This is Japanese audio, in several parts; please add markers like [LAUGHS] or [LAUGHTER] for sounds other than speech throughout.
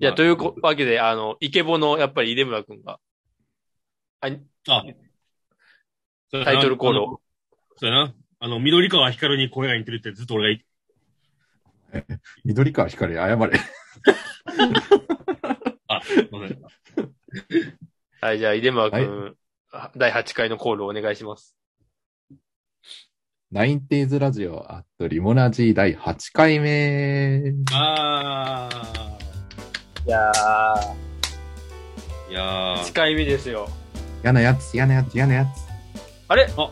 いや、というこわけで、あの、イケボの、やっぱり出村くんが、ああ、タイトルコールあのを。そうやな。あの、緑川光に声が似てるってずっと俺が言って、[LAUGHS] 緑川光謝れ。[LAUGHS] あ、ごめん。はい、じゃあ、出村くん、あ第8回のコールをお願いします。ナインティーズラジオアットリモナジー第8回目。あいやー。いやー、ー8。回目ですよ。嫌なやつ、嫌なやつ、嫌なやつ。あれ？あ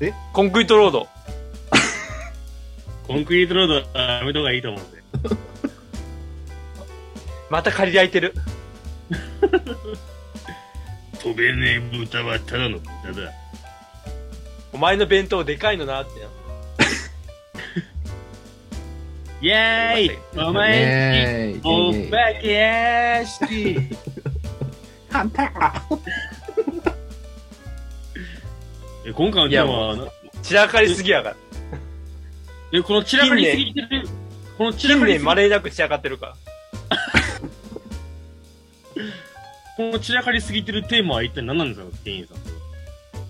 え？コンクリートロード。[LAUGHS] コンクリートロードはやめた方がいいと思うんで。[LAUGHS] また借りられてる。[LAUGHS] 飛べねえ豚はただの豚だ。お前の弁当でかいのなってな。イェーイお前イェーイおイェーイ化け屋敷ハンターえ今回のテーマはな、散らかりすぎやから。え、この散らかりすぎてる、この散ら近かりすぎ年まれになく散らかってるから。[LAUGHS] この散らかりすぎてるテーマは一体何なんですか、店員さん。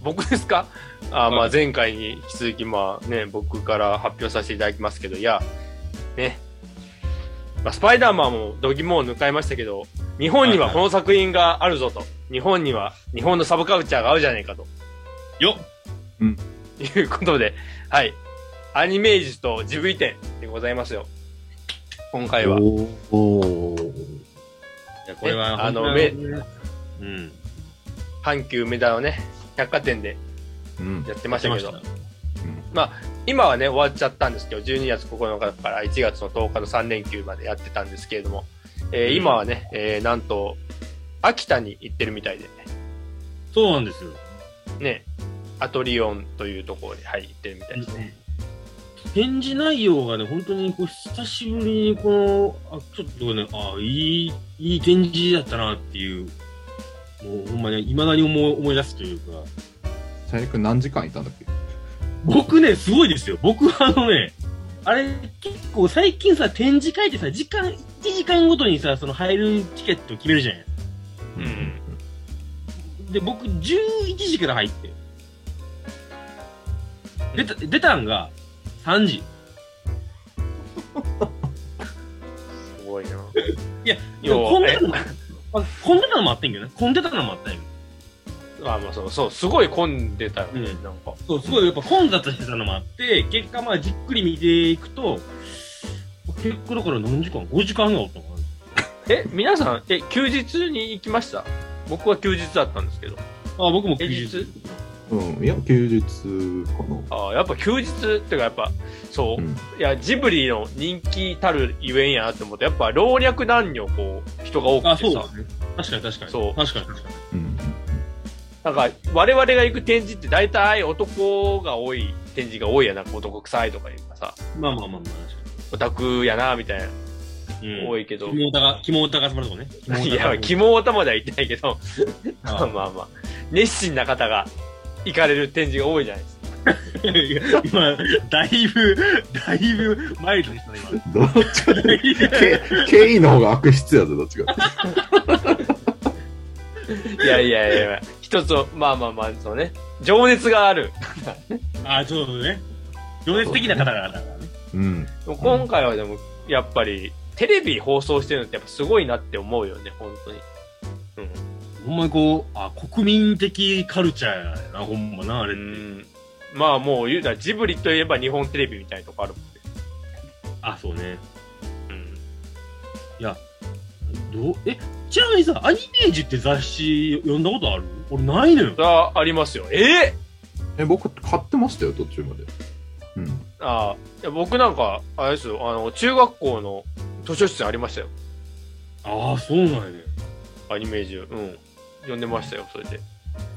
僕ですか？あーまあはい前回に引き続きまあね、僕から発表させていただきますけど、いや、ね。まあ、スパイダーマンも度肝を抜かれましたけど、日本にはこの作品があるぞと。日本には日本のサブカルチャーが合うじゃねえかと。よっいうことで、はい。アニメージュとジブリ展でございますよ。今回は。おーおーいや、これは、えあの本当にうん。阪急梅田のね、百貨店でうん。やってましたけどやって、今はね、終わっちゃったんですけど、12月9日から1月の10日の3連休までやってたんですけれども、えーうん。今はね、えーなんと、秋田に行ってるみたいで、そうなんですよ。ね、アトリオンというところに、はい、行ってるみたいですね。展示内容がね、本当にこう久しぶりにこの、あ、ちょっとね、あいい、いい展示だったなっていう、もうほんまに未だに思い思い出すというか、チャイリ君何時間いたんだっけ？僕ね、すごいですよ。僕あのね、あれ、結構最近さ、展示会ってさ、時間、1時間ごとにさ、その入るチケットを決めるじゃん。うん。で、僕、11時から入って。出た、出たんが、3時。[LAUGHS] すごいな。いや、で要はも混んでたのも、あ混んでたのもあってんけどね。混んでたのもあったんよ。あ、まあそう、そう、すごい混んでたよね、うんなんか。そう、すごいやっぱ混雑してたのもあって、結果まあじっくり見ていくと、結構だから何時間 ?5 時間ぐらいおったのかなえ、皆さん、え、休日に行きました？僕は休日だったんですけど。あ、僕も平日？うん。いや、休日かな。あやっぱ休日っていうかやっぱ、そう、うん。いや、ジブリの人気たるゆえんやなって思って、やっぱ老若男女、こう、人が多くあ、てさそうだ、ね。確かに確かに。そう確かに確かに。うん。なんか、我々が行く展示って大体男が多い展示が多いやな、男臭いとかいうかさ、まあまあまあまあ、確かオタクやな、みたいな、に。うん。多いけど。肝オタが、肝オタが集まるとこね。いや、肝オタまでは行ってないけど、まああまあまあ、熱心な方が行かれる展示が多いじゃないですか。いや今、だいぶ、だいぶマイルドでしたね、どっちか今。だい？ぶケケイの方が悪質やぞ、どっちか。いやいやいや、一つ、まあまあまあ、そうね、情熱がある。[LAUGHS] あ、そうね。情熱的な方々だからね。うん。でも今回はでも、やっぱり、テレビ放送してるのってやっぱすごいなって思うよね、本当に。うん。ほんまにこう、あ、国民的カルチャーやな、ほんまな、あれって。うんまあもう言うたらジブリといえば日本テレビみたいなとこあるもんね。あ、そうね。うん。どう、え、ちなみにさ、アニメージュって雑誌読んだことある？俺ないのよ。あありますよ。え？え、僕、買ってましたよ、途中まで。うん。ああ、いや僕なんか、あれですよ、あの、中学校の図書室にありましたよ。ああ、そうなんやね。アニメージュ。うん。読んでましたよ、それで。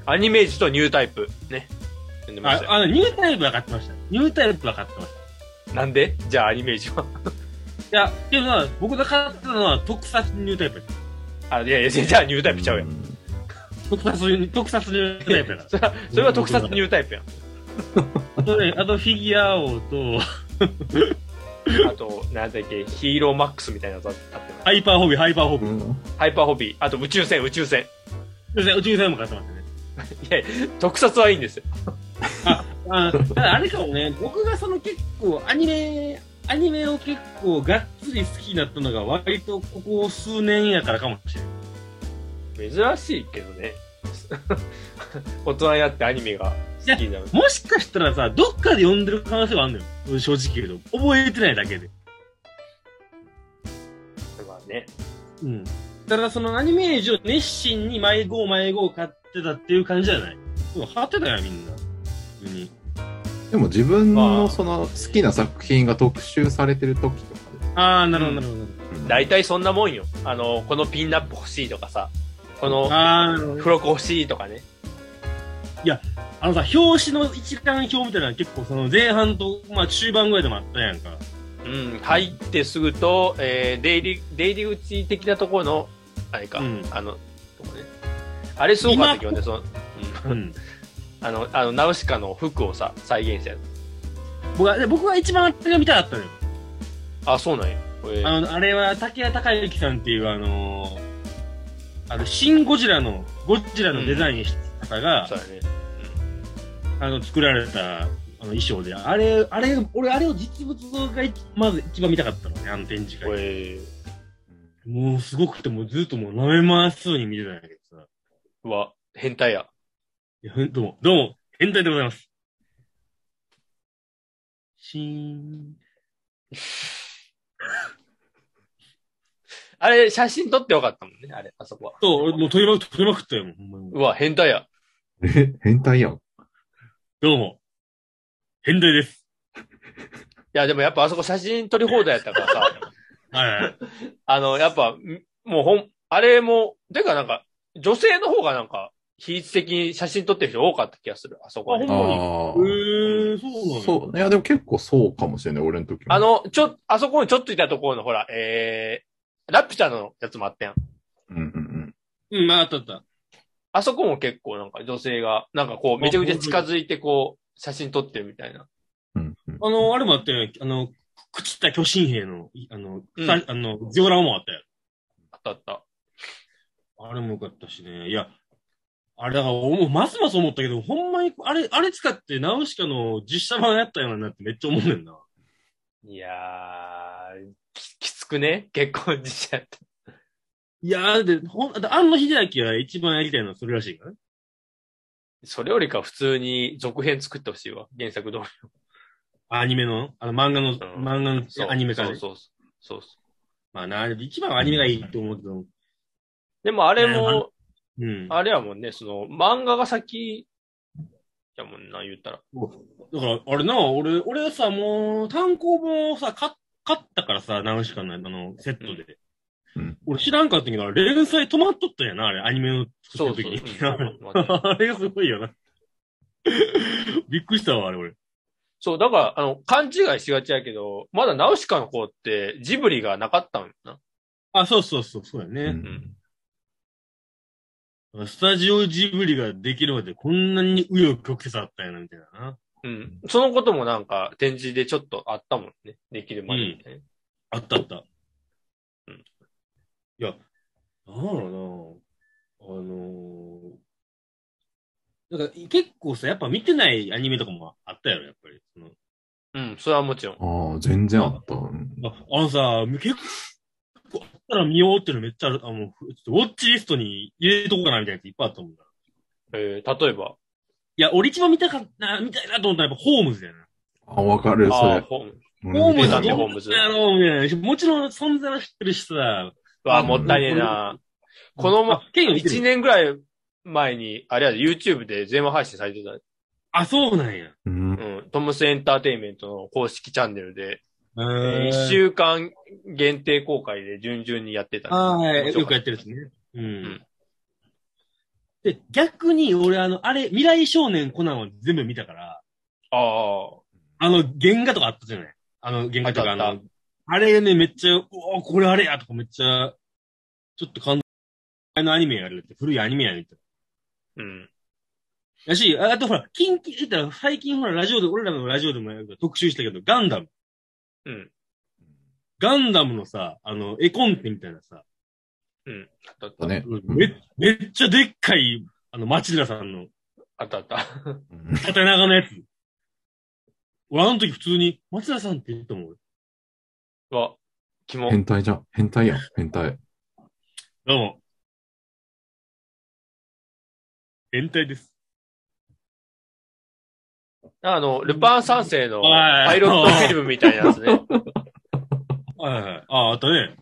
アニメージュとニュータイプ。ね。読んでました、よ。ああの、ニュータイプは買ってました。ニュータイプは買ってました。なんで？じゃあアニメージや、でもな、僕が買ったのは特撮ニュータイプ。あ、いやいや、じゃあニュータイプちゃうやん。ん。特撮、特撮ニュータイプやかそれは、それは特撮ニュータイプやん。ら。あとね、あとフィギュア王と、あと、なんだっけ、ヒーローマックスみたいなやつあってます。ハイパーホビー、ハイパーホビー。うん。ハイパーホビー。あと宇宙船、宇宙船。宇宙船も買ってますね。[LAUGHS] いや、特撮はいいんですよ。あ、ただあれかもね、僕がその結構アニメ、アニメを結構がっつり好きになったのが割とここ数年やからかもしれない。珍しいけどね。大人になってアニメが好きになる。もしかしたらさ、どっかで読んでる可能性はあるのよ。正直言うと。覚えてないだけで。まあね。うん。ただそのアニメージを熱心に迷子迷子買ってたっていう感じじゃない貼ってたよ、みんな。普通に。でも自分まあのその好きな作品が特集されてる時とかあー、なるほど、なるほど。で。大体そんなもんよ。あの、このピンナップ欲しいとかさ、この付録欲しいとかね。あのさ、表紙の一覧表みたいなの結構その前半と、まあ中盤ぐらいでもあったやんか。うん、入ってすぐと、えー、出入り、出入り口的なところの、あれか、うんあの、とこね。あれすごかったけどね、その、うんうん。あの、あの、ナウシカの服をさ、再現したや僕は、で僕は一番あれが見たかったのよ。つ。あ、そうなんや。えーあの、あれは竹谷隆之さんっていうあのーあの、シン・ゴジラの、ゴジラのデザインした方が、そうだね。あの、作られた、あの、衣装で、あれ、あれ、俺、あれを実物が一まず一番見たかったのね、あの展示うん。会。えー、もう、すごくて、もうずっともう舐め回すように見てたんやけどさ。うわ、変態や。どうも、どうも、変態でございます。シーン。[LAUGHS] あれ、写真撮ってよかったもんね、あれ、あそこは。そう、俺もう撮りまく撮りまくったよ、もうほんまに。うわ、変態や。え、変態やん。どうも。変態です。いや、でもやっぱあそこ写真撮り放題やったからさ、[LAUGHS] はいはい。あの、やっぱ、んもうほん、あれも、てかなんか、女性の方がなんか、比率的に写真撮ってる人多かった気がする、あそこはね、あほんまに？あえー、そうなそう。いや、でも結構そうかもしれない、俺の時も。あ、の、ちょ、あそこにちょっといたところの、ほら、えー、ラピュタのやつもあったやん。うんうんうん、まあ、あったあった。あそこも結構なんか女性が、なんかこう、めちゃくちゃ近づいてこう、写真撮ってるみたいな。うん。うんうんあの、あれもあったよ。あの、朽ちた巨神兵の、いあの、うんさあの、ジオラマもあったよ。あったあった。あれもよかったしね。いや、あれだから、もうますます思ったけど、ほんまに、あれ、あれ使ってナウシカの実写版やったようなってめっちゃ思うねんな。いやー、ききつくね結婚実写やった。いやー、で、ほん、だって安野秀明が一番やりたいのはそれらしいからね。それよりか普通に続編作ってほしいわ。原作通り。アニメの、あの、漫画の、ん漫画のアニメ化で。そうそうそうそう。まあな、一番はアニメがいいと思うけど。でもあれねも、うん。あれやもんね、その、漫画が先、やもんな、言ったら。だから、あれな、俺、俺さ、もう、単行本をさ、買買ったからさ、ナウシカの、あの、セットで。うん俺知らんかったけど、連載止まっとったんやな、あれ、アニメの作ってる時に。そうそう [LAUGHS] うんあれがすごいよな。[LAUGHS] びっくりしたわ、あれ、俺。そう、だから、あの、勘違いしがちやけど、まだナウシカの方ってジブリがなかったんよな。あ、そうそうそう、そうやうね。ん。スタジオジブリができるまでこんなに紆余曲折あったんやな、みたいなな。うん。そのこともなんか展示でちょっとあったもんね。できるまでみたいな。あったあった。うん。いや、なんだろうなあのー、なんか結構さ、やっぱ見てないアニメとかもあったやろ、やっぱり。うん、それはもちろん。ああ、全然あった。うんああのさ、結構あったら見ようっていうのめっちゃある。あの、ふちょっとウォッチリストに入れとこうかなみたいなやついっぱいあったもんな。えー、例えば？いや、俺一番見たかった、見たいなと思ったらやっぱホームズだよな。あ、わかる、それ。ああ、ほん。うんホームズ出たねホームズやろうみたいな。もちろん存在は知ってるしさ。わあ、もったいねえな。このまあ、ケンが見て1る年ぐらい前に、あれやで、YouTube で全話配信されてた。あ、そうなんや。うんうん。トムスエンターテインメントの公式チャンネルで、え一ー、週間限定公開で順々にやってた。はい、よくやっってるですね。うん。んで、逆に俺あの、あれ、未来少年コナンは全部見たから、ああ。あの、原画とかあったじゃないあの、原画とかあの、あれね、めっちゃ、うおこれあれやとかめっちゃ、ちょっと感動、あのアニメやるって、古いアニメやるって。うん。やし、ああとほら、近畿、言ったら最近ほら、ラジオで、俺らのラジオでもやる特集したけど、ガンダム。うん。ガンダムのさ、あの、絵コンテみたいなさ、うん。あったあっだね。め、めっちゃでっかい、あの、町田さんのた。あったあった。うん縦長のやつ。俺、あの時普通に、町田さんって言ったもん、俺。うわ、キモ。変態じゃん。変態やん。変態。どうも。変態です。あの、ルパン三世のはいパイロットフィルムみたいなやつね。は [LAUGHS] いはいはい。ああ、あったね。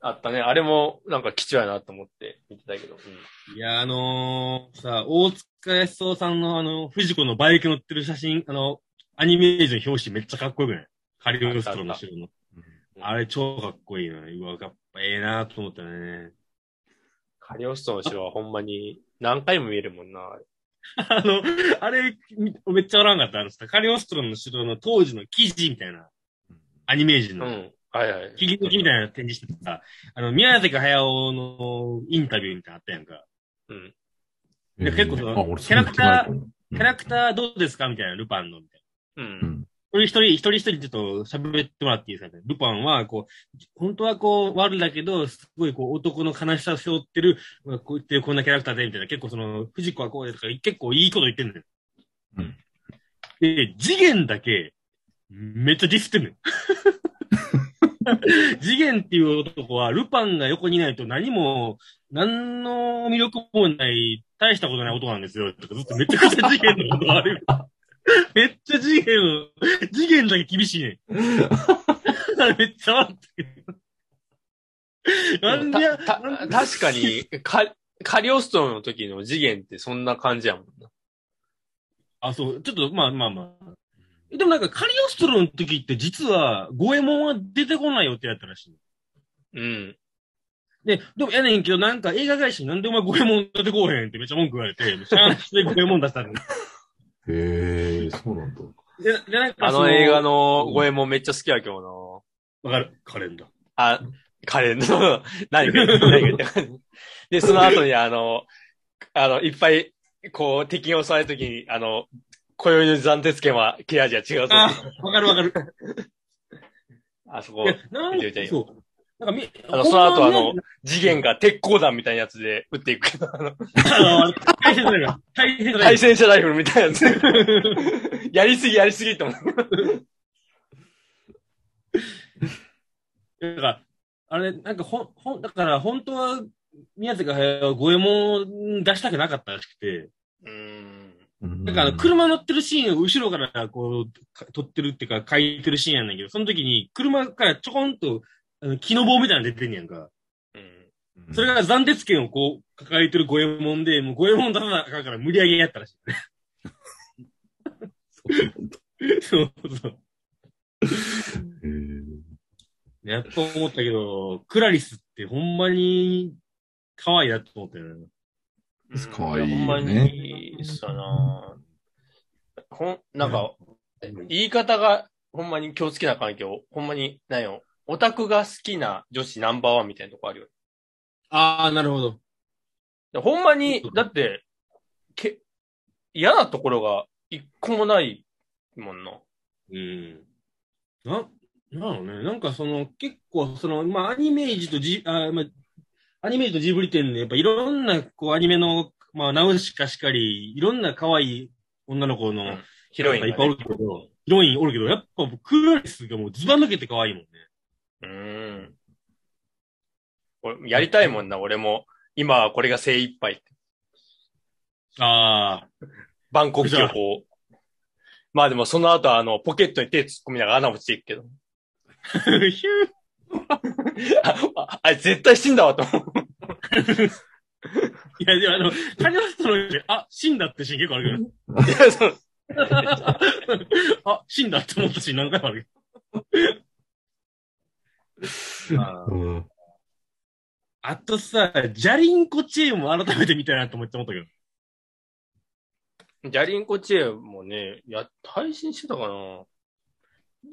あったね。あれもなんか貴重やなと思って見てたけど。うんいや、あのー、さ、大塚康夫さんのあの、藤子のバイク乗ってる写真、あの、アニメージョン表紙めっちゃかっこよくない？カリオストロの後ろの。あれ超かっこいいな。うわ、やっぱええなと思ったね。カリオストの城はほんまに何回も見えるもんな。[LAUGHS] あの、あれ、みめっちゃ笑わなかった。あのさ、カリオストロの城の当時の記事みたいな、アニメージの、うん。はいはい。切り抜きみたいなの展示しててさ、あの、宮崎駿のインタビューみたいなのあったやんか。うん。で結構そのあ、俺そんな聞かないかもキャラクターどうですか？みたいな、ルパンの、みたいな。う。うんん。一人一人、一人一人ちょっと喋ってもらっていいですかね。ルパンは、こう、本当はこう、悪だけど、すごいこう、男の悲しさを背負ってる、まあこう言ってるこんなキャラクターで、みたいな、結構その、藤子はこうでとか、結構いいこと言ってんのよ。うん。で、次元だけ、めっちゃディスってんのよ。[LAUGHS] 次元っていう男は、ルパンが横にいないと何も、何の魅力もない、大したことない男なんですよ。とかずっとめちゃくちゃ次元のこと悪い。[LAUGHS] めっちゃ次元、次元だけ厳しいね。[LAUGHS] めっちゃ笑ったけど。なんでや、たた確かに、カカリオストロの時の次元ってそんな感じやもんな。あ、そう、ちょっと、まあまあまあ。でもなんか、カリオストロの時って実は、ゴエモンは出てこないよってやったらしい。うん。で、でもやねんけど、なんか映画会社になんでお前ゴエモン出てこうへんってめっちゃ文句言われて、しゃあなしでゴエモン出したんだ。へえ、そうなんだ。で、で、なんかそあの映画の声もめっちゃ好きやけどな。わかる？カレンダー。あ、彼の、[LAUGHS] 何か言ってないけど。で、その後にあの、あの、いっぱい、こう、敵に襲われた時に、あの、今宵の暫定権は切れ味は違うぞ。あ、わかるわかる。あそこいや、、なん言うてんよそう。なんかみ、あの、その後あの次元が鉄鋼弾みたいなやつで撃っていくけど、あの、あの、大変だよ。大変だよ対。戦車ライフルみたいなやつ。[LAUGHS] やりすぎやりすぎと思う。だから、あれ、なんかほん、ほん、だから本当は、宮崎駿は五右衛門出したくなかったらしくて、うん。うんだからあの車乗ってるシーンを後ろからこう、か撮ってるっていうか、書いてるシーンやねんけど、その時に車からちょこんと、木の棒みたいなの出てんねやんか。うん。それが暫定権をこう、抱えてる五右衛門で、もう五右衛門出さなあかんから無理やりやったらしい。そうそう。やっと思ったけど、クラリスってほんまに可愛いなと思ったよね。かわいねほんまに、そうやなほん、なんか、言い方がほんまに気をつけなあかんけど、ほんまに、なんよ、オタクが好きな女子ナンバーワンみたいなとこあるよ。ああ、なるほど。でほんまに、だって、け、嫌なところが一個もないもんな。うん。な、なんだろうね。なんかその、結構その、まあ、アニメージとジ、あまあ、アニメージとジブリ展で、やっぱいろんな、こう、アニメの、まあ、ナウシカしかり、いろんな可愛い女の子の、うんヒロインが、いっぱいおね。るけど、ヒロインおるけど、やっぱクラリスがもうズバ抜けて可愛いもんね。うーん。俺、やりたいもんな、俺も。今はこれが精一杯。ああ。バンコクをこう。まあでもその後あの、ポケットに手突っ込みながら穴落ちていくけど。ヒューあ、ああいつ絶対死んだわと思う。[LAUGHS] いや、でもあの、カニオストロで、あ、死んだってシーン結構あるいや、そう。けど。あ、死んだって思ったシーン何回もあるけど。うんあとさ、ジャリンコチェーンも改めて見たいなと思って思ったけど。ジャリンコチェーンもね、や、配信してたかな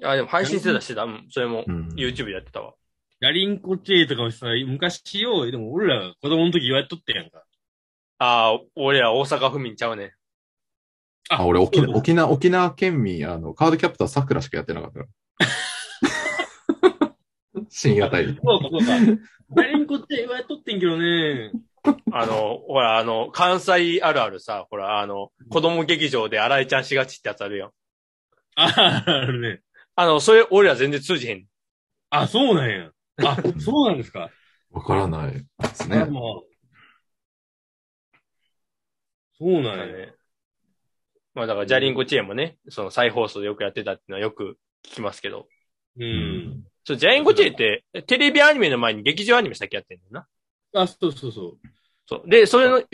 あ、でも配信してたしてた。うん、それもうん YouTube でやってたわ。ジャリンコチェとかもさ、昔よ、でも俺ら子供の時言われとったやんか。ああ、俺ら大阪府民ちゃうね。あ、俺沖縄、沖縄、沖縄県民、あの、カードキャプター桜しかやってなかったから。[LAUGHS] 深夜帯。そうか、そうか。誰にこって言われとってんけどね。あの、ほら、あの、関西あるあるさ、ほら、あの、子供劇場で新井ちゃんしがちってやつあるやん。あ、あるね。あの、それ、俺ら全然通じへん。あ、そうなんや。あ、そうなんですか。わからないですね。まあそうなんや。ね。まあだから、ジャリンコチェーンもね、その再放送でよくやってたっていうのはよく聞きますけど。うん。そう、ジャリンコチェって、テレビアニメの前に劇場アニメ先やってんな。あ、そうそうそう。そう。で、それの、よ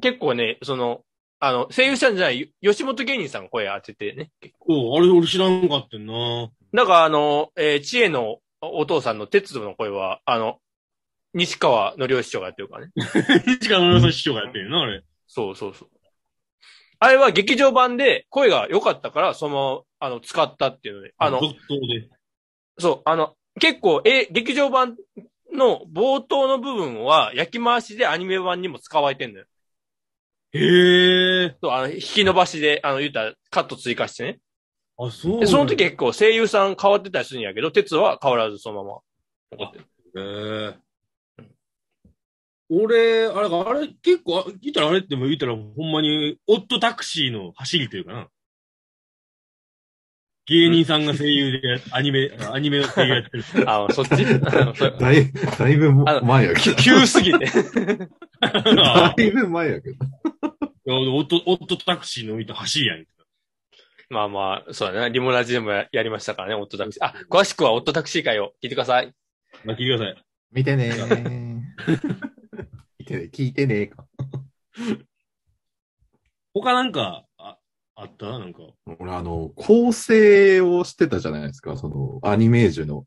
結構ね、その、あの、声優さんじゃない、吉本芸人さんが声当ててね。おあれ俺知らんかってんな。だから、あの、えー、知恵のお父さんの鉄道の声は、あの、西川の両師匠がやってるからね。[LAUGHS] 市川のさ師匠がやってんな、あれ。そうそうそう。あれは劇場版で声が良かったから、そのまま、あの、使ったっていうので、あの、続投で。そう、あの、結構、え、劇場版の冒頭の部分は焼き回しでアニメ版にも使われてんのよ。へえ。そう、あの、引き伸ばしで、あの、言ったらカット追加してね。あ、そうなんで、やその時結構声優さん変わってたりするんやけど、鉄は変わらずそのまま残ってる。へえ。俺、あれ、あれ、結構、あ言ったらあれっても言ったら、ほんまに、オットタクシーの走りというかな。芸人さんが声優でや、アニメ、[LAUGHS] アニメの声優やってる。あ、そっち？[LAUGHS] だいだいぶ前やけど。急すぎて。だいぶ前やけど。オット、オットタクシーの見た走りやん。まあまあ、そうだね。リモラジでもややりましたからね、オットタクシー。あ、詳しくはオットタクシー会を聞いてください。まあ、聞いてください。見てねー。[LAUGHS] 見てね、聞いてねーか。他なんか、あ、あった？なんか。俺、あの、構成をしてたじゃないですか、その、アニメージュの。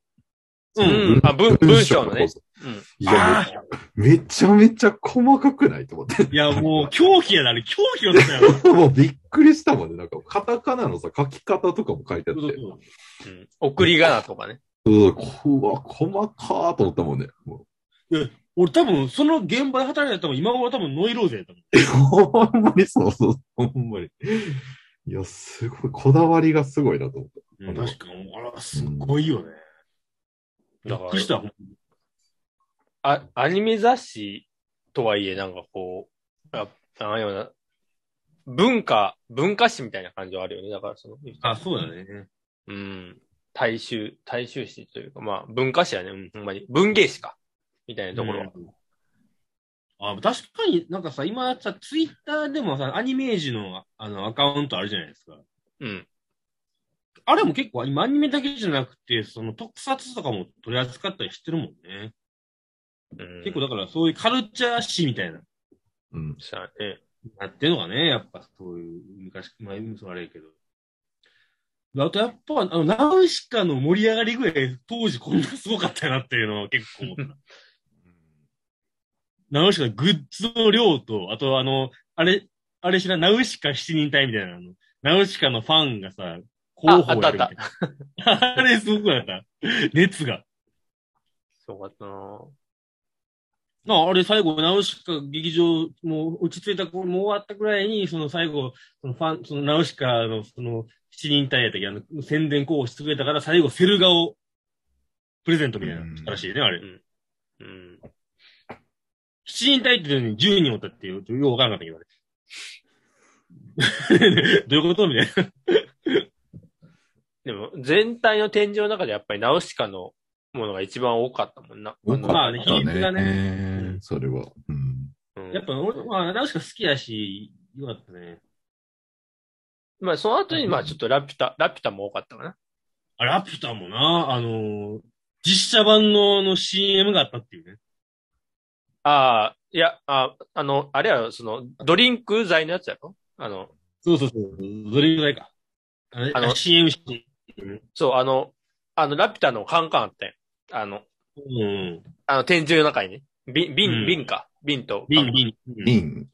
うんうんあ文文章のねうん。いや、めめちゃめちゃ細かくないと思って。いや、もう、狂気やな、あれ、狂気だったよ。[LAUGHS] もうびっくりしたもんね。なんか、カタカナのさ、書き方とかも書いてあって。そうそううん。送り仮名とかね。うん、こわ、細かーと思ったもんね。も俺多分、その現場で働いてたもん、今頃多分ノイローゼやったもん。う [LAUGHS] ほんまにそうそう、ほんまに。いや、すごい、こだわりがすごいなと思った。うん、確かに、あら、すごいよね。びだからっくりした。あ、アニメ雑誌とはいえ、なんかこう、ああのような、文化、文化史みたいな感じはあるよね。だからその、あ、そうだね。うん。大衆、大衆史というか、まあ、文化史やね。うん、ほんまに。文芸史か。みたいなところは。うんあ、確かになんかさ、今さ、ツイッターでもさ、アニメージュのあのアカウントあるじゃないですか。うん。あれも結構、今アニメだけじゃなくて、その特撮とかも取り扱ったりしてるもんね。うん、結構だからそういうカルチャー誌みたいな、うん。そうやね。なってるのがね、やっぱそういう、昔、まあ、そうあれやけど。あとやっぱ、あの、ナウシカの盛り上がりぐらい、当時こんなすごかったなっていうのは結構思った。[LAUGHS] ナウシカのグッズの量と、あとあの、あれ、あれ知らん、ナウシカ七人隊みたいな、あの、ナウシカのファンがさ、広報やるみたいな。あ [LAUGHS] れすごくなった。熱が。そうかったなああれ最後、ナウシカ劇場、もう落ち着いた頃、もう終わったくらいに、その最後、そのファン、そのナウシカの、その、七人隊やったっけ、あの、宣伝候補してくれたから、最後、セル画を、プレゼントみたいならしいね、あれ。うん。七人隊って言うのに10人おったっていう、ようわからなかったけど、あれ。どういうこと？みたいな。[LAUGHS] でも、全体の展示の中でやっぱりナウシカのものが一番多かったもんな。多かまあねった比率がね。それは。うん。うんやっぱ俺、まあ、ナウシカ好きやし、よかったね。まあ、その後に、まあ、ちょっとラピュタ、ラピュタも多かったかな。あ、ラピュタもな、あの、実写版のあの CM があったっていうね。ああ、いや、あ、あの、あれやろ、その、ドリンク剤のやつやろ？あの、そうそうそう。どれぐらいか。あれあの CM して。そう、あの、あの、ラピュタのカンカンあったやん。あの、うん。あの、天井の中にね。瓶、うん瓶、瓶か。瓶と。ビン、ビン。リン。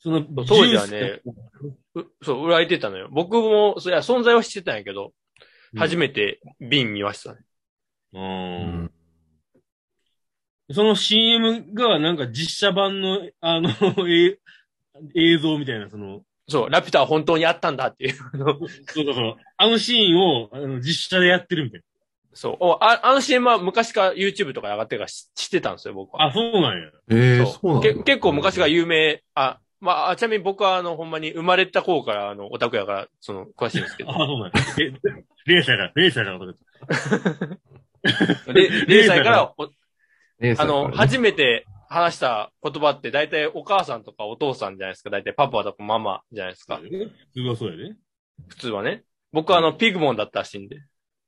その、そう当時はねうそう、売られてたのよ。僕も、そりゃ存在はしてたんやけど、初めて瓶見ましたね。う。うんん。その CM がなんか実写版の、あの、[LAUGHS] え映像みたいな、その、そう、ラピュタは本当にあったんだっていう。あ [LAUGHS] のそうそうそう。あのシーンを、あの、実写でやってるみたいそう。おああの CM は昔から YouTube とかに上がってるから知知ってたんですよ、僕は。あ、そうなんや。ええそうそうなん結構昔が有名、あ、まああ、ちなみに僕はあの、ほんまに生まれた頃からあの、オタクやから、その、詳しいんですけどあ、。そうなんや。え0歳から、0歳からことで、[LAUGHS] 0歳からねあの、初めて話した言葉って大体お母さんとかお父さんじゃないですか。大体パパとかママじゃないですか。普通はそうやね。普通はね。僕はあの、ピグモンだったらしいんで。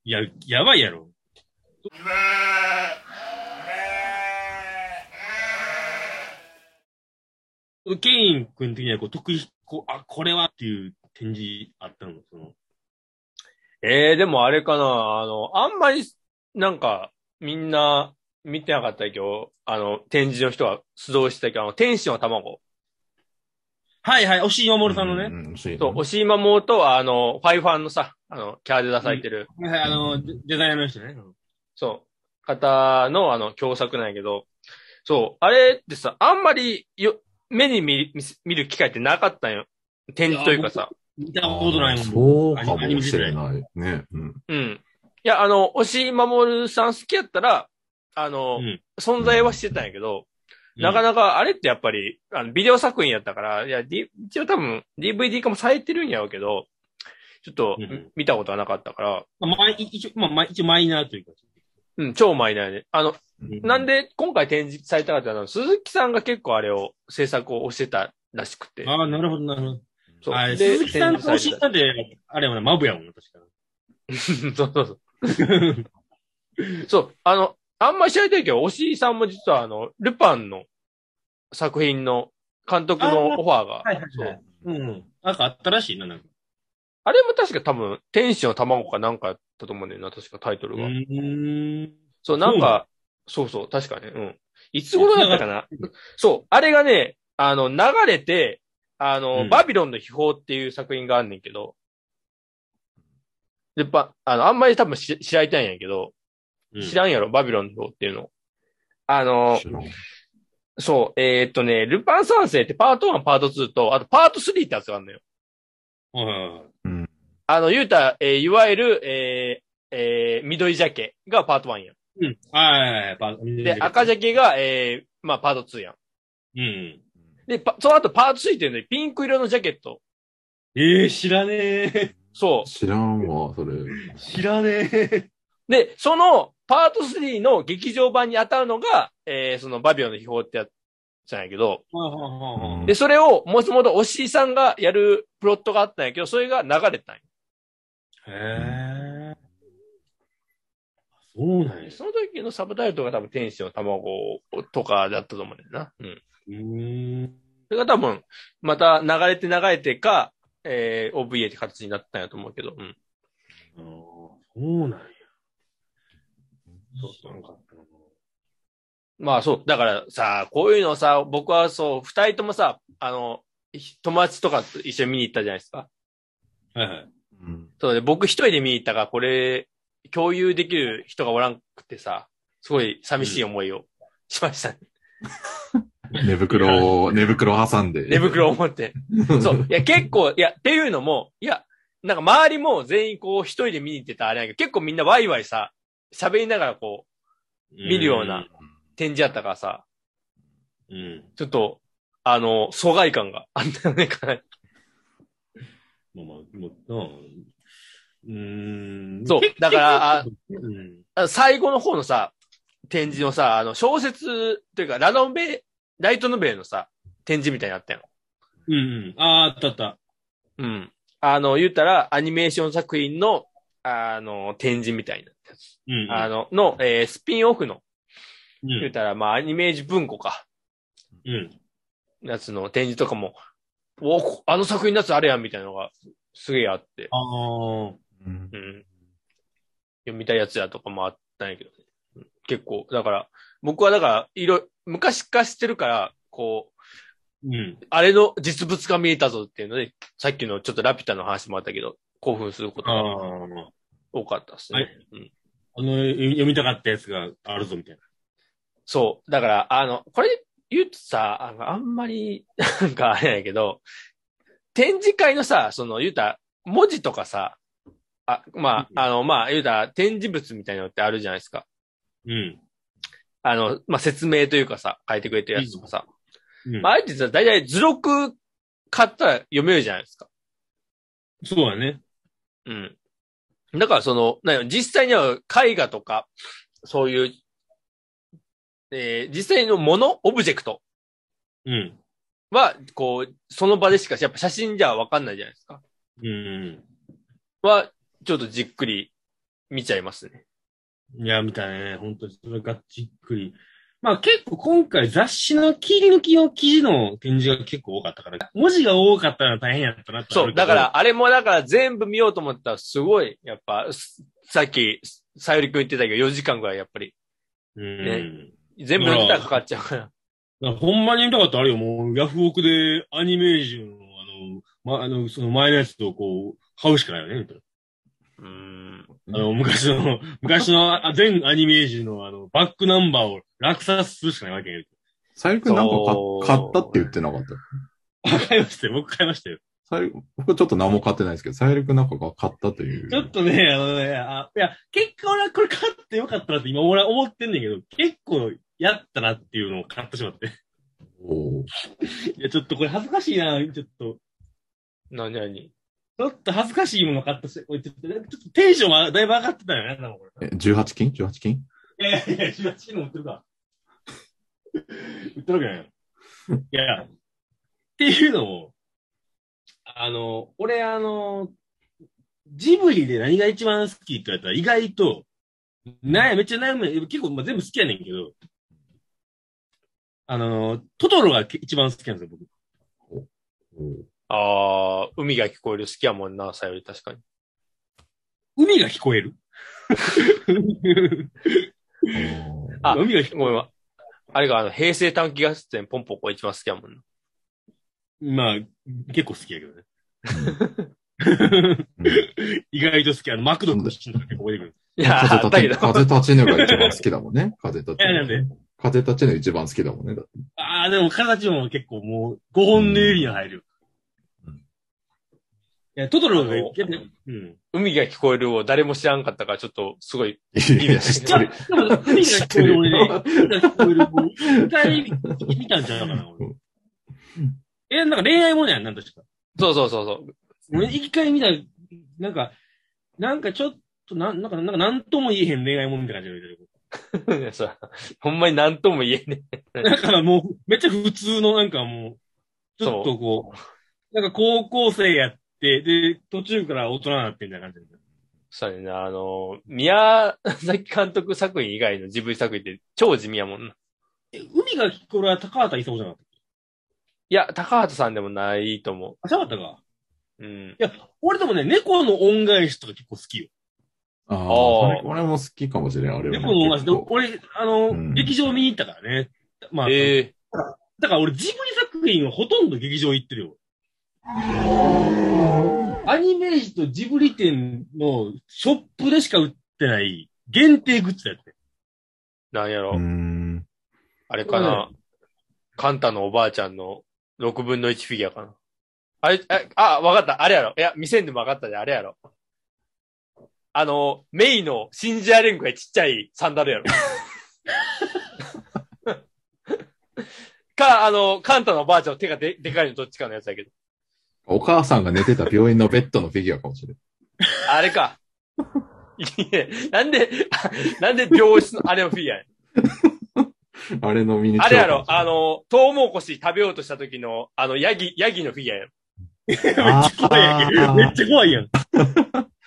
いや、やばいやろ。ケイン君的にはこう得意、こう、あ、これはっていう展示あったの？その。ええでもあれかな、あの、あんまり、なんか、みんな見てなかったけど、あの、展示の人は出動してたけど、あの、天使の卵。はいはい、押井守さんのね。うん、そうそう、押井守とは、あの、ファイファンのさ、あの、キャラで出されてる、はいはい、あの、デデザイナーの人ね。そう、方の、あの、共作なんやけど、そう、あれってさ、あんまりよ、目に見見見る機会ってなかったんよ。展示というかさ。見たことないもん。そうかもしれい。ない。ね。うん。うん。いや、あの、押井守さん好きやったら、あの、うん存在はしてたんやけど、なかななか、あれってやっぱり、あの、ビデオ作品やったから、いや、D、一応多分、DVD 化もされてるんやろうけど、ちょっとうん、見たことはなかったから、か、まあ、一応、まあ、まあ一応マイナーというか。うん、超マイナーで。あの、なんでで今回展示されたかっていうのは、鈴木さんが結構あれを、制作をしてたらしくて。ああ、なるほど、なるほど。そう。あで、鈴木さんと展示さ押井さんって、あれやもんな、マブやもんな、確か [LAUGHS] そうそうそう。そう、あの、あんまり知られてるけど、押井さんも実はあの、ルパンの作品の監督のオファーが、はいはいそう。うん。なんかあったらしいな、なんか。あれも確か多分、天使の卵かなんかやったと思うんだよな、確かタイトルが。ん。そう、なんか、そうそう、確かね、うん。いつ頃だったかな？そう、あれがね、あの、流れて、あの、うんバビロンの秘宝っていう作品があんねんけど、で、ば、あの、あんまり多分し知られてないんやけど、知らんやろ、バビロンのっていうの。あの、そう、えーっとね、ルパン三世ってパート1、パート2と、あとパート3ってやつがあるのよ。うん。あの、言うたら、えーいわゆる、えーえー緑鮭がパート1やん。うん。はいはいはい。で、赤。鮭が、えーまあ、パート2やん。うん。で、パその後パート3っていうのにピンク色のジャケット。ええ、知らねえ。そ知らんわ、それ。知らねえ。う。で、そのパート3の劇場版に当たるのが、えーそのバビロンの秘宝ってやつじゃないけど、うんで、それを、もともとおしいさんがやるプロットがあったんやけど、それが流れたんよ。へえ。そうなんや。その時のサブタイトルが多分天使の卵とかだったと思うんだよな。うん。うーん。それが多分、また流れて流れてか、えー、OVA って形になったんやと思うけど、うん。あーそうなんや。そうそう。なんかったなまあそう。だからさ、こういうのさ、僕はそう、二人ともさ、あの、ひ友達とかと一緒に見に行ったじゃないですか。はいはい。うん。そうで、僕一人で見に行ったから、これ、共有できる人がおらんくてさ、すごい寂しい思いをしましたね。[LAUGHS] 寝袋を、[LAUGHS] 寝袋挟んで。寝袋を持って。そう。いや、結構、いや、っていうのも、いや、なんか周りも全員こう一人で見に行ってたあれやけど、結構みんなワイワイさ、喋りながらこう、見るような展示やったからさ、うん。うん。ちょっと、あの、疎外感があったよね、かなり。まあまあ、もう、うーん。そう結だからうん。あ最後の方のさ、展示のさ、あの、小説というか、ラノベ、ライトノベルのさ、展示みたいになったよ。うんうん。ああ、あったあった。うん。あの、言ったら、アニメーション作品の、あの、展示みたいな。うんうん。あの、の、えースピンオフの、うん。言ったら、まあ、アニメージ文庫か、うん。やつの展示とかも、おこあの作品のやつあれやん、みたいなのが、すげえあって、ああ。うんうん。読みたいやつやとかもあったんやけどね。うん結構、だから、僕はだから、いろ、昔から知ってるから、こう、うん。あれの実物が見えたぞっていうので、さっきのちょっとラピュタの話もあったけど、興奮することあがあ。多かったですね。はいうん、あの、読みたかったやつがあるぞ、みたいな。そう。だから、あの、これ言うとさ、あのあんまり、[LAUGHS] なんかあれやけど、展示会のさ、その言うたら、文字とかさ、あ、まあ、あの、まあ、言うたら展示物みたいなのってあるじゃないですか。うん。あの、まあ、説明というかさ、書いてくれてるやつとかさ。うんまあ、あえてさ、だいたい図録買ったら読めるじゃないですか。そうだね。うん。だからその、な実際には絵画とか、そういう、えー実際のもの、オブジェクトうん。は、こう、その場でしか、やっぱ写真じゃわかんないじゃないですか。うん。は、ちょっとじっくり見ちゃいますね。いや、みたいね。本当に、それがじっくり。まあ結構今回雑誌の切り抜きの記事の展示が結構多かったから、文字が多かったら大変やったなってそう、だか、ら、あれもだから全部見ようと思ったらすごい、やっぱ、すさっき、さゆりくん言ってたけど、4時間ぐらいやっぱり、うん。全部読んだらかかっちゃうから。だからほんまに見たかったらあれよ、もう、ヤフオクでアニメージュの、あの、ま、あの、その前のやつとこう、買うしかないよね、みたいな。うーん。あの、昔の、[LAUGHS] 昔のあ全アニメージュのあの、バックナンバーを落札するしかないわけよ。さゆりくんなんか買買ったって言ってなかった？買いましたよ。僕買いましたよ。さゆり僕ちょっと何も買ってないですけど、さゆりくんなんかが買ったという。ちょっとね、あのね、あいや、結果俺はこれ買ってよかったなって今俺は思ってんねんけど、結構やったなっていうのを買ってしまって。おーいや、ちょっとこれ恥ずかしいな、ちょっと。なになに？ちょっと恥ずかしいもの買ったし、ちょっと、テンションはだいぶ上がってたよね、なんかこれ。え、18金 ?18 金？いやいやいや、18の売ってるか。売ってるわけないよ。[LAUGHS] いや、っていうのも、あの、俺あの、ジブリで何が一番好きって言われたら意外と、なや、めっちゃ悩む。結構、まあ、全部好きやねんけど、あの、トトロが一番好きなんですよ、僕。ああ、海が聞こえる好きやもんな、さより確かに。海が聞こえる？[LAUGHS] あ海が聞こごめんわ。あれがあの、平成短期合戦ポンポコ一番好きやもんな。える。まあ、結構好きやけどね。うん [LAUGHS] 意外と好き。あの、マクドのシーンとか結構覚えてくる。いや、あ風。立ち、風立ちぬが一番好きだもんね。風立ちぬ。えなんで風立ちぬ一番好きだもんね。ああ、でも形も結構もう、5本の指に入るよ。うんいや、トトロのうん。海が聞こえるを誰も知らんかったから、ちょっと、すごい、いや、知ってる。海が聞こえる俺ね、海が聞こえる、一回見たんちゃうかな、俺。え、なんか恋愛ものやん、なんとしか。そうそうそうそう。俺一回見た、なんか、なんかちょっと、なん、なんか、なんか、なんとも言えへん恋愛ものみたいな感じでそうほんまに何とも言えねえ。だからもう、めっちゃ普通のなんかもう、ちょっとこう、なんか高校生やって、で、途中から大人になってみたいな感じで。そうやね、あの、宮 [LAUGHS] 崎監督作品以外のジブリ作品って超地味やもんな。え海が聞こえるは高畑勲じゃなかったっいや、高畑さんでもないと思けあ、そうだったか。う。うん。いや、俺でもね、猫の恩返しとか結構好きよ。ああ、俺も好きかもしれん、あれはね。猫の恩返し。俺、あの、うん劇場見に行ったからね。まあ、ええだから俺ジブリ作品はほとんど劇場行ってるよ。アニメージとジブリ店のショップでしか売ってない限定グッズやって。なんやろ、うーん。あれかな。カンタのおばあちゃんの6分の1フィギュアかな。あれ、あ、あ、わかった。あれやろ。いや、店んでもわかったで、あれやろ。あの、メイのシンジアレンコがちっちゃいサンダルやろ。[LAUGHS] か、あの、カンタのおばあちゃんの手がででかいのどっちかのやつやけど。お母さんが寝てた病院のベッドのフィギュアかもしれん。あれか。いや、なんで、なんで病室のあれのフィギュアやあれのミニチュアあれやろ、あの、トウモロコシ食べようとした時の、あの、ヤギ、ヤギのフィギュアやろ。めっちゃ怖いやんけ。あーめっちゃ怖いやん。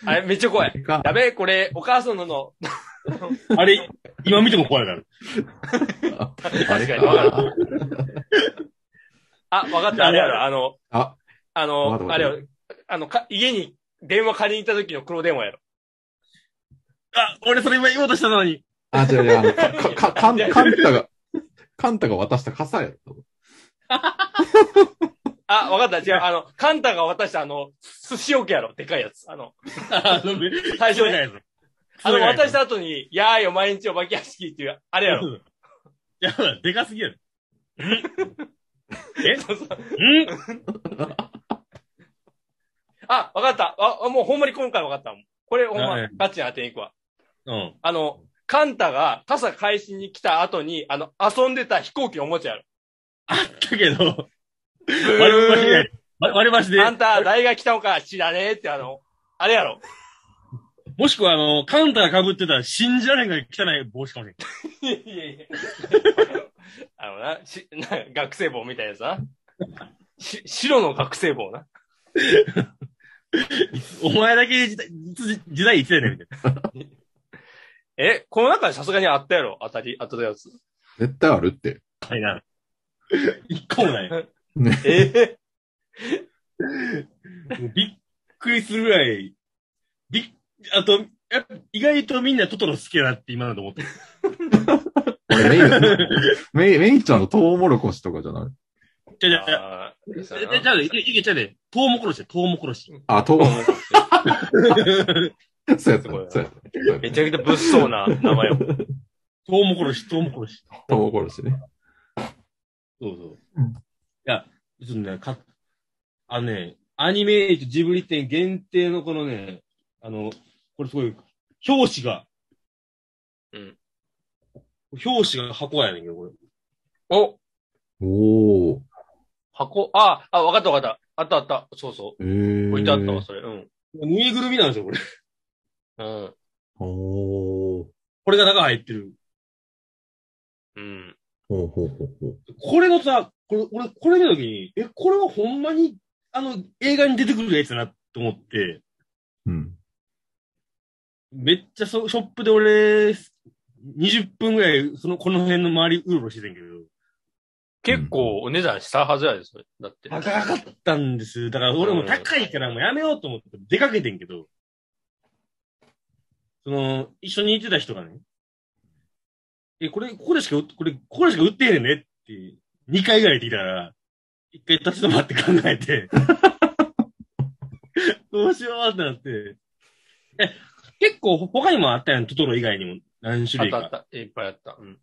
あ [LAUGHS] れめっちゃ怖い。やべえ、これ、お母さんのの、[LAUGHS] あれ、今見ても怖いから。あれ確かにわかか。あ、わかった、あれやろ、あの、あ、あのあれやろ、あの、か、家に電話借りに行った時の黒電話やろ。あ、俺それ今言おうとしたのに。あ、違う違う、あの、か、[LAUGHS] か、か、カンカンタが、カンタが渡した傘やろ。[LAUGHS] あ、わかった、違う、あの、カンタが渡したあの、寿司桶やろ、でかいやつ。あの、[LAUGHS] あの、最初に、やつ。あの、渡した後に、やーよ、毎日お化け屋敷っていう、あれやろ。いや、でかすぎやろ。え？そうそううん？あ、わかった。あ、もうほんまに今回わかったもん。これほんまはい、ガチに当てに行くわ。うん。あの、カンタが傘返しに来た後に、あの、遊んでた飛行機のおもちゃやろ。あったけど、ブ割り箸ーで、割り箸で、あんた、誰が来たのか知らねえって、あの、あれやろ。もしくはあの、カウンター被ってたら信じられんがい汚い帽子かもしれん。いやいやいや。あのな、し、な、学生帽みたいなやつな。し、白の学生帽な。[LAUGHS] お前だけ時代、いつ時代いつやねん、みたいな。え、この中でさすがにあったやろ？当たり、当たったやつ。絶対あるって。はいな。一個もない。もね。え？[LAUGHS] うびっくりするぐらい、びっ、あと、やっぱ意外とみんなトトロ好きだなって今のと思って。[LAUGHS] 俺メイ、メイ、メイちゃんのトウモロコシとかじゃない？じゃじゃじゃ、じやなゃじゃいけ、ちゃうで、トウモコロシで、トウモコロシ。あ、トウ、[LAUGHS] そうやった。すごいそうやった。そうやっめちゃくちゃ物騒な名前を。トウモコロシ、トウモコロシ。たトウモロコシね。そうそう。うんいや、ちょっとね、か、あのね、アニメージブリ展限定のこのね、あの、これすごい、表紙が、うん。表紙が箱やねんけど、これ。おおー。箱、あ、あ、わかったわかった。あったあった。そうそえう。ー。置いてあったわ、それ。うん。ぬいぐるみなんですよ、これ。[LAUGHS] うん。おー。これが中入ってる。うん。ほうほうほうほう。これのさ、これ、俺、これ見たときに、え、これはほんまに、あの、映画に出てくるやつだなと思って、うん。めっちゃそショップで俺、20分ぐらい、その、この辺の周りうろうろしてたんやけど、結構お値段したはずやで、それ。だって。高かったんです。だから俺も高いからもうやめようと思って出かけてんけど、その、一緒に行ってた人がね、え、これ、ここでしか売っ、これ、ここでしか売ってへんねんねって、2回ぐらい言ってきたら、一回立ち止まって考えて、[LAUGHS] どうしようってなって、え、結構他にもあったやん、トトロ以外にも何種類か。あったあった。いっぱいあった。うん。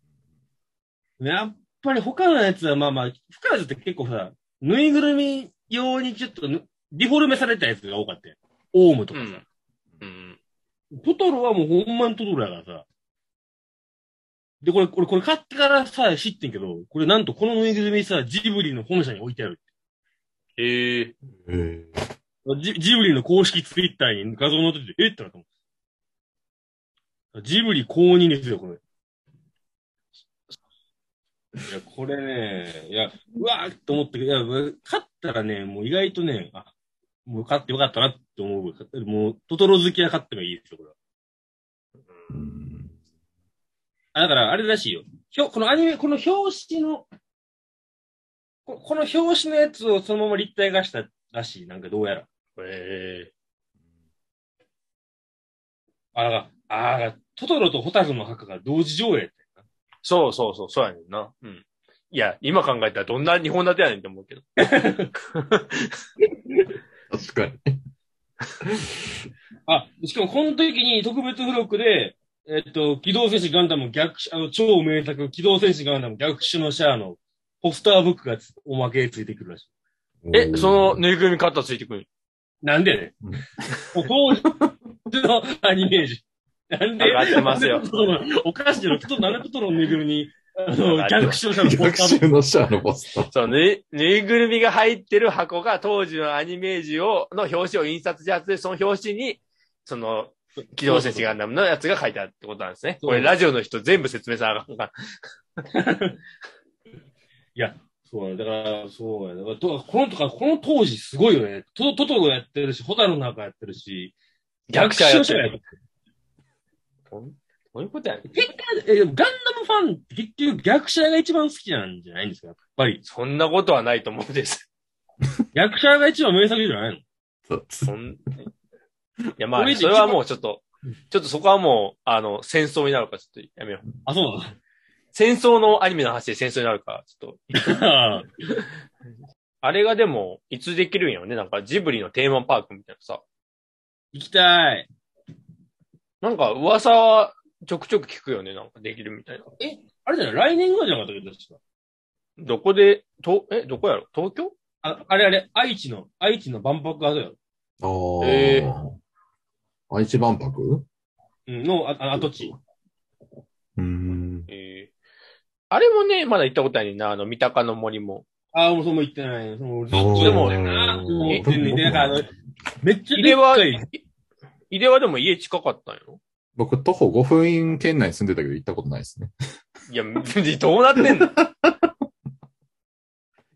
やっぱり他のやつはまあまあ、他のやつって結構さ、ぬいぐるみ用にちょっとぬディフォルメされたやつが多かったよ。オウムとかさ。うん。トトロはもうほんまにトトロやからさ。で、これ、これ、これ買ってからさ、知ってんけど、これなんとこのぬいぐるみさ、ジブリの本社に置いてある。へえ。えジジブリの公式ツイッターに画像載ってて、え？ってなったもん。ジブリ公認ですよ、これ。いや、これね、いや、うわーって思ったけど、いや、勝ったらね、もう意外とね、あ、もう勝ってよかったなって思う。もう、トトロ好きは勝ってもいいですよ、これは。ー。うん。あ、だから、あれらしいよ。ひょこのアニメ、この表紙の、ここの表紙のやつをそのまま立体化したらしい。なんかどうやら。へえ。あ、だから、あートトロとホタルの墓が同時上映って。そうそうそう、そうやねんな。うん。いや、今考えたらどんな日本立てやねんって思うけど。確かに。[LAUGHS] あ、しかもこの時に特別付録で、えっと、機動戦士ガンダム逆襲、あの、超名作、機動戦士ガンダム逆襲のシャアのポスターブックがつおまけついてくるらしい。え、そのぬいぐるみカッターついてくるなんでね、うん当時のアニメージ。なんで？上がってますよ。お菓子の、トトロ、なんでトトロのぬいぐるみに、あの、逆襲のシャアのポ逆スター。のシャアのポスター。そう、ぬい、ぬいぐるみが入ってる箱が当時のアニメージを、の表紙を印刷したやつで、その表紙に、その、機動戦士ガンダムのやつが書いてあるってことなんですね。これラジオの人全部説明さなあかんから。[LAUGHS] いや、そうや、だから、そうや、だから、とこのとか、この当時すごいよね。トトトロやってるし、ホタルの中やってるし、逆者やってる。どういうことやねん。結果、えガンダムファンって結局逆者が一番好きなんじゃないんですか？やっぱり。そんなことはないと思うんです。逆者が一番名作じゃないの？そうそんいや、まあ、俺それはもうちょっと、ちょっとそこはもう、あの、戦争になるからちょっとやめよう。あ、そう戦争のアニメの話で戦争になるから、ちょっと。あれがでも、いつできるんやろね？なんかジブリのテーマパークみたいなさ。行きたい。なんか噂はちょくちょく聞くよね。なんかできるみたいな。あれじゃない？来年ぐらいじゃなかったっけ確かどこで、と、え、どこやろ？東京？あ、あれあれ、愛知の、愛知の万博があるよ。ああ。え愛知万博？うんの、あ、あ跡地。うーん。えーあれもね、まだ行ったことないな、あの、三鷹の森も。ああ、もうそうも言ってない。そのずっとでもだよな。おーもうかあの、めっちゃ入れはでっかい。、入れはでも家近かったんよ。僕、徒歩5分圏内に住んでたけど行ったことないですね。いや、どうなってんの？[LAUGHS]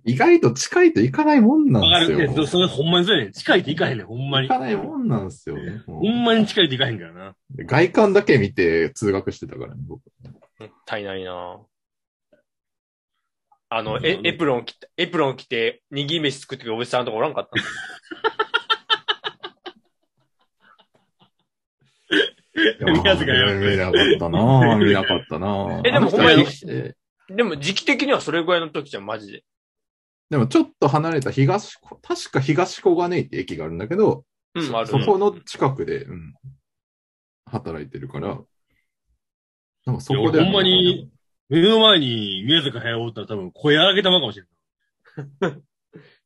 意外と近いと行かないもんなわかる。んですよ。えそそれほんまにそうやねん。近いといかへんねん、ほんまに行。かないもんなんですよ。もうほんまに近いといかへんからな。外観だけ見て通学してたからね、僕。もったいないなあの、エプロン着て、エプロン着て、握り飯作ってくるおじさんとかおらんかった宮塚や見なかったなぁ [LAUGHS] 見なかったなぁえでもあの人ほんまにえでも時期的にはそれぐらいの時じゃん、マジで。でもちょっと離れた東小、確か東小金井って駅があるんだけど、うん、ある。そこの近くで、うん、働いてるから、なんかそこで。いやほんまに、目の前に宮坂駿おったら多分声荒げたまかもしれない。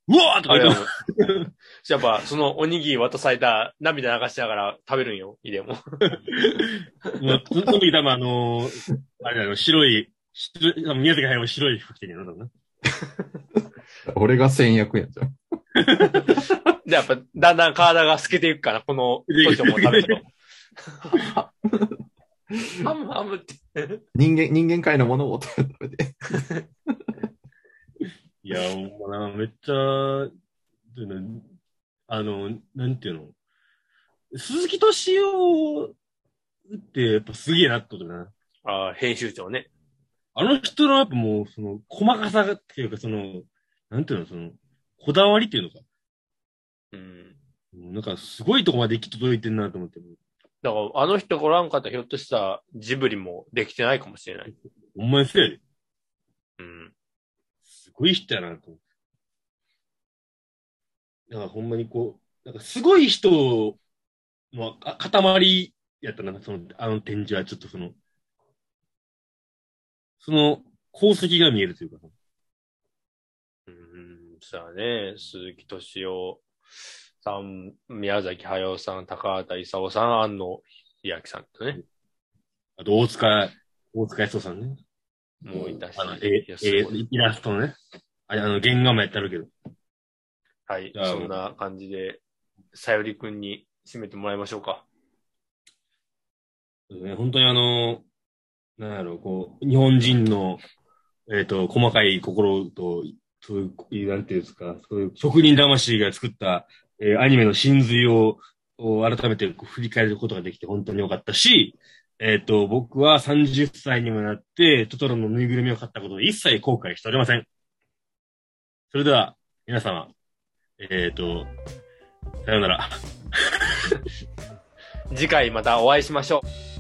うわーとか言はってもう [LAUGHS] やっぱ、そのおにぎり渡された涙流しながら食べるんよ、いでも。[LAUGHS] もうその時多分あのーあれだよ、白い、白宮坂駿白い服着てるよな、多分な。俺が先役やんじゃん。[LAUGHS] で、やっぱ、だんだん体が透けていくから、この年も食べると。ハムハムって。人間、人間界のものを食べて。いや、ほんまな、めっちゃ、あの、なんていうの？鈴木敏夫ってやっぱすげえなってことだな。ああ、編集長ね。あの人のやっぱもう、その、細かさっていうか、その、なんていうの、その、こだわりっていうのか。うん。なんか、すごいとこまで行き届いてんなと思って。だから、あの人来らんかったらひょっとしたらジブリもできてないかもしれない。ほんまにそうやで。うん。すごい人やなと思って。だからほんまにこう、なんかすごい人のあ塊やったな、その、あの展示はちょっとその、その功績が見えるというか。うん、さあね、鈴木敏夫さん、宮崎駿さん、高畑勲さん、安野秀明さんとね、あと、大塚、大塚康夫さんね。もういたし。あの、いええイラストのね。ああの、原画もやってあるけど。はいそんな感じで、さよりくんに締めてもらいましょうか。ね、本当にあの、なんやろ、こう、日本人の、えっ、と、細かい心と、そういう、なんていうんですか、そういう職人魂が作った、えーアニメの真髄を、を改めて振り返ることができて本当に良かったし、えっ、と、僕は30歳にもなって、トトロのぬいぐるみを買ったことを一切後悔しておりません。それでは、皆様、えっ、と、さようなら。次回またお会いしましょう。